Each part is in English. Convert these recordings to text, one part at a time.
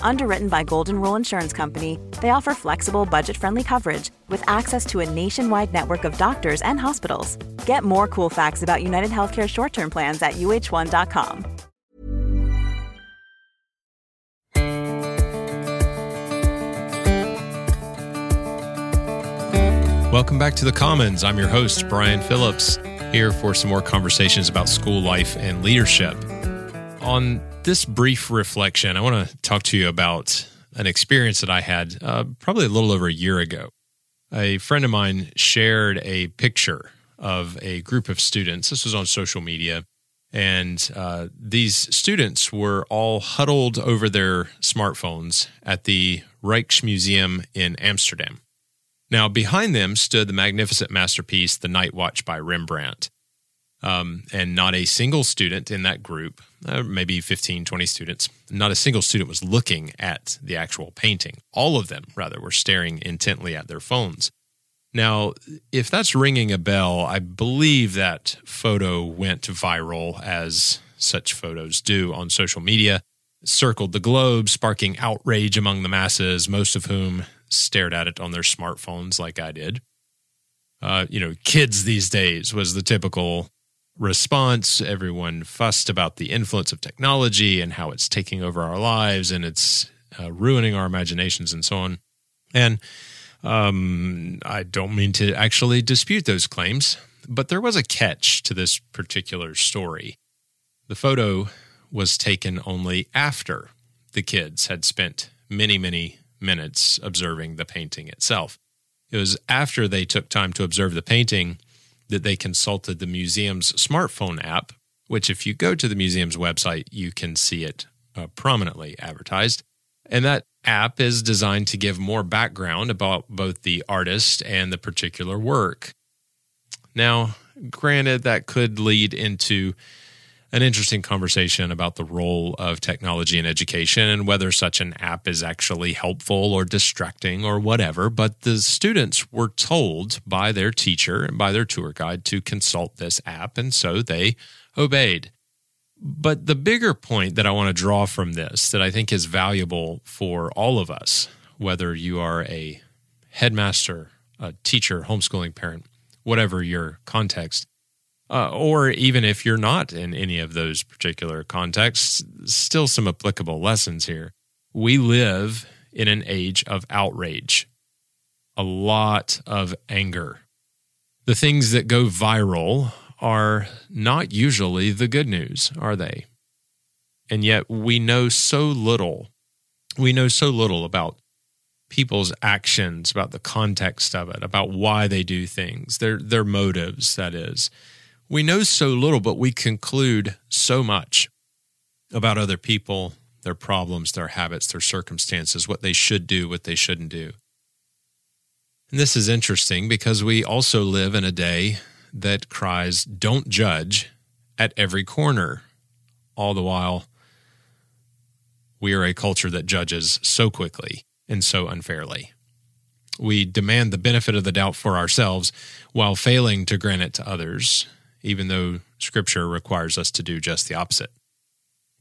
Underwritten by Golden Rule Insurance Company, they offer flexible, budget-friendly coverage with access to a nationwide network of doctors and hospitals. Get more cool facts about United Healthcare short-term plans at uh1.com. Welcome back to the Commons. I'm your host, Brian Phillips, here for some more conversations about school life and leadership. On this brief reflection, I want to talk to you about an experience that I had uh, probably a little over a year ago. A friend of mine shared a picture of a group of students. This was on social media. And uh, these students were all huddled over their smartphones at the Rijksmuseum in Amsterdam. Now, behind them stood the magnificent masterpiece, The Night Watch by Rembrandt. Um, and not a single student in that group, uh, maybe 15, 20 students, not a single student was looking at the actual painting. All of them, rather, were staring intently at their phones. Now, if that's ringing a bell, I believe that photo went viral as such photos do on social media, circled the globe, sparking outrage among the masses, most of whom stared at it on their smartphones like I did. Uh, you know, kids these days was the typical response. Everyone fussed about the influence of technology and how it's taking over our lives and it's uh, ruining our imaginations and so on. And um, I don't mean to actually dispute those claims, but there was a catch to this particular story. The photo was taken only after the kids had spent many, many minutes observing the painting itself. It was after they took time to observe the painting that they consulted the museum's smartphone app, which, if you go to the museum's website, you can see it uh, prominently advertised. And that app is designed to give more background about both the artist and the particular work. Now, granted, that could lead into an interesting conversation about the role of technology in education and whether such an app is actually helpful or distracting or whatever. But the students were told by their teacher and by their tour guide to consult this app, and so they obeyed. But the bigger point that I want to draw from this that I think is valuable for all of us, whether you are a headmaster, a teacher, homeschooling parent, whatever your context, uh, or even if you're not in any of those particular contexts, still some applicable lessons here. We live in an age of outrage, a lot of anger. The things that go viral are not usually the good news, are they? And yet we know so little. We know so little about people's actions, about the context of it, about why they do things, their their motives, that is. We know so little, but we conclude so much about other people, their problems, their habits, their circumstances, what they should do, what they shouldn't do. And this is interesting because we also live in a day that cries, don't judge at every corner. All the while, we are a culture that judges so quickly and so unfairly. We demand the benefit of the doubt for ourselves while failing to grant it to others even though Scripture requires us to do just the opposite.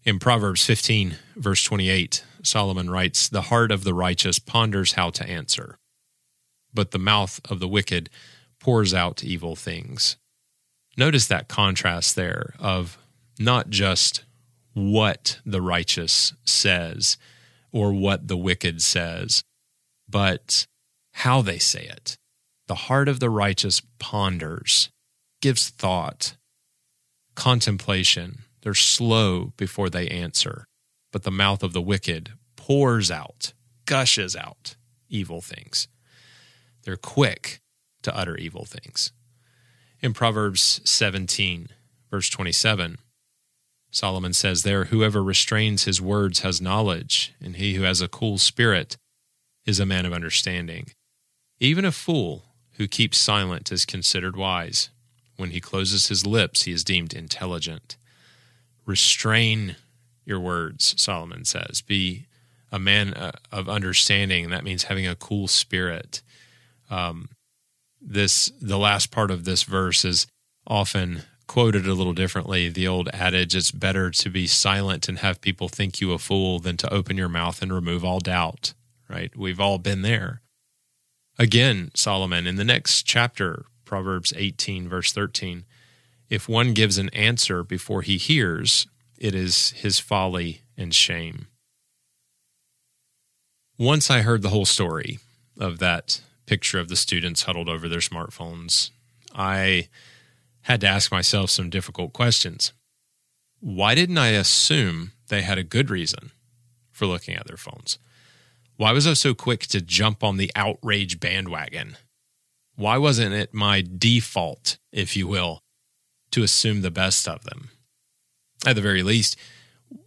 In Proverbs 15, verse 28, Solomon writes, The heart of the righteous ponders how to answer, but the mouth of the wicked pours out evil things. Notice that contrast there of not just what the righteous says or what the wicked says, but how they say it. The heart of the righteous ponders gives thought, contemplation. They're slow before they answer, but the mouth of the wicked pours out, gushes out evil things. They're quick to utter evil things. In Proverbs 17, verse 27, Solomon says there, Whoever restrains his words has knowledge, and he who has a cool spirit is a man of understanding. Even a fool who keeps silent is considered wise. When he closes his lips, he is deemed intelligent. Restrain your words, Solomon says. Be a man uh, of understanding. That means having a cool spirit. Um, this the last part of this verse is often quoted a little differently. The old adage: "It's better to be silent and have people think you a fool than to open your mouth and remove all doubt." Right? We've all been there. Again, Solomon in the next chapter, Proverbs 18, verse 13, if one gives an answer before he hears, it is his folly and shame. Once I heard the whole story of that picture of the students huddled over their smartphones, I had to ask myself some difficult questions. Why didn't I assume they had a good reason for looking at their phones? Why was I so quick to jump on the outrage bandwagon? Why wasn't it my default, if you will, to assume the best of them? At the very least,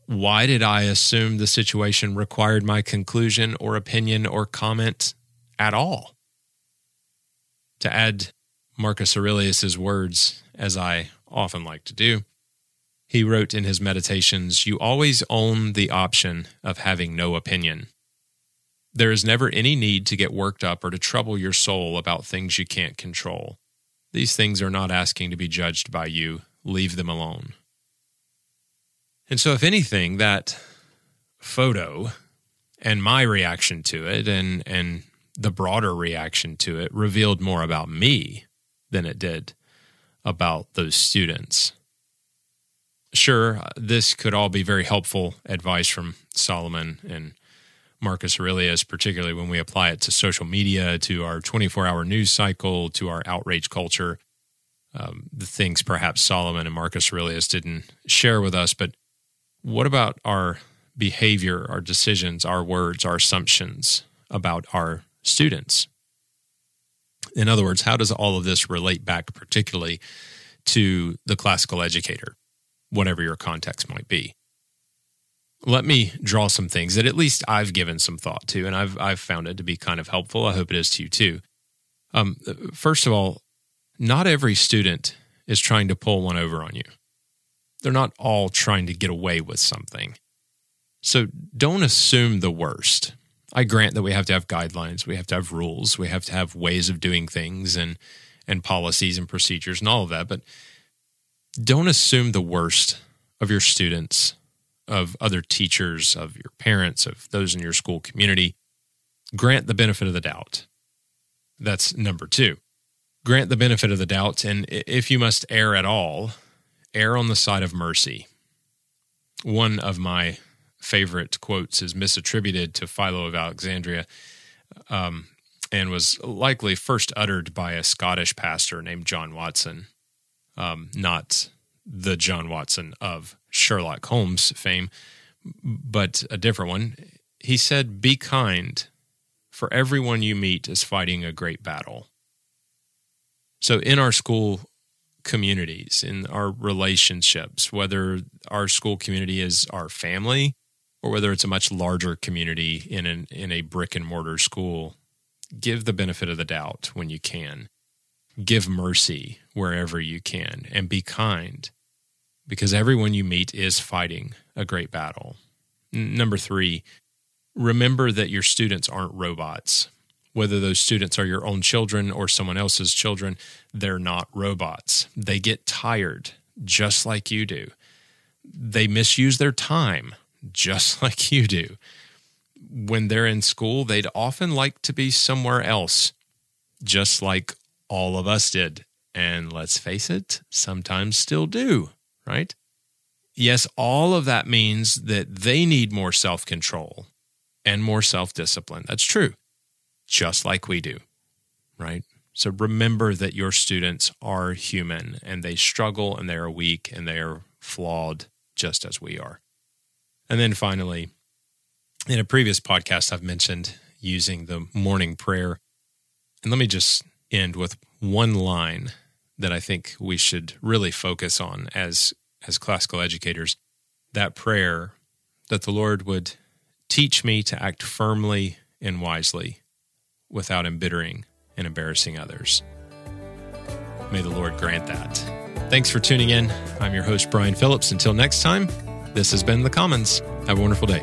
why did I assume the situation required my conclusion or opinion or comment at all? To add Marcus Aurelius's words, as I often like to do, he wrote in his meditations, You always own the option of having no opinion. There is never any need to get worked up or to trouble your soul about things you can't control. These things are not asking to be judged by you. Leave them alone. And so, if anything, that photo and my reaction to it and, and the broader reaction to it revealed more about me than it did about those students. Sure, this could all be very helpful advice from Solomon and Marcus Aurelius, particularly when we apply it to social media, to our 24 hour news cycle, to our outrage culture. Um, the things perhaps Solomon and Marcus Aurelius didn't share with us. But what about our behavior, our decisions, our words, our assumptions about our students? In other words, how does all of this relate back particularly to the classical educator, whatever your context might be? Let me draw some things that at least I've given some thought to, and I've I've found it to be kind of helpful. I hope it is to you too. Um, first of all, not every student is trying to pull one over on you. They're not all trying to get away with something. So don't assume the worst. I grant that we have to have guidelines, we have to have rules, we have to have ways of doing things and and policies and procedures and all of that, but don't assume the worst of your students of other teachers, of your parents, of those in your school community. Grant the benefit of the doubt. That's number two. Grant the benefit of the doubt. And if you must err at all, err on the side of mercy. One of my favorite quotes is misattributed to Philo of Alexandria um, and was likely first uttered by a Scottish pastor named John Watson, um, not the John Watson of Sherlock Holmes fame, but a different one. He said, Be kind, for everyone you meet is fighting a great battle. So, in our school communities, in our relationships, whether our school community is our family or whether it's a much larger community in, an, in a brick and mortar school, give the benefit of the doubt when you can. Give mercy wherever you can and be kind because everyone you meet is fighting a great battle. Number three, remember that your students aren't robots. Whether those students are your own children or someone else's children, they're not robots. They get tired just like you do. They misuse their time just like you do. When they're in school, they'd often like to be somewhere else, just like all of us did. And let's face it, sometimes still do right? Yes, all of that means that they need more self control and more self discipline. That's true, just like we do, right? So remember that your students are human and they struggle and they are weak and they are flawed just as we are. And then finally, in a previous podcast, I've mentioned using the morning prayer. And let me just end with one line that I think we should really focus on as, as classical educators that prayer that the Lord would teach me to act firmly and wisely without embittering and embarrassing others. May the Lord grant that. Thanks for tuning in. I'm your host, Brian Phillips. Until next time, this has been The Commons. Have a wonderful day.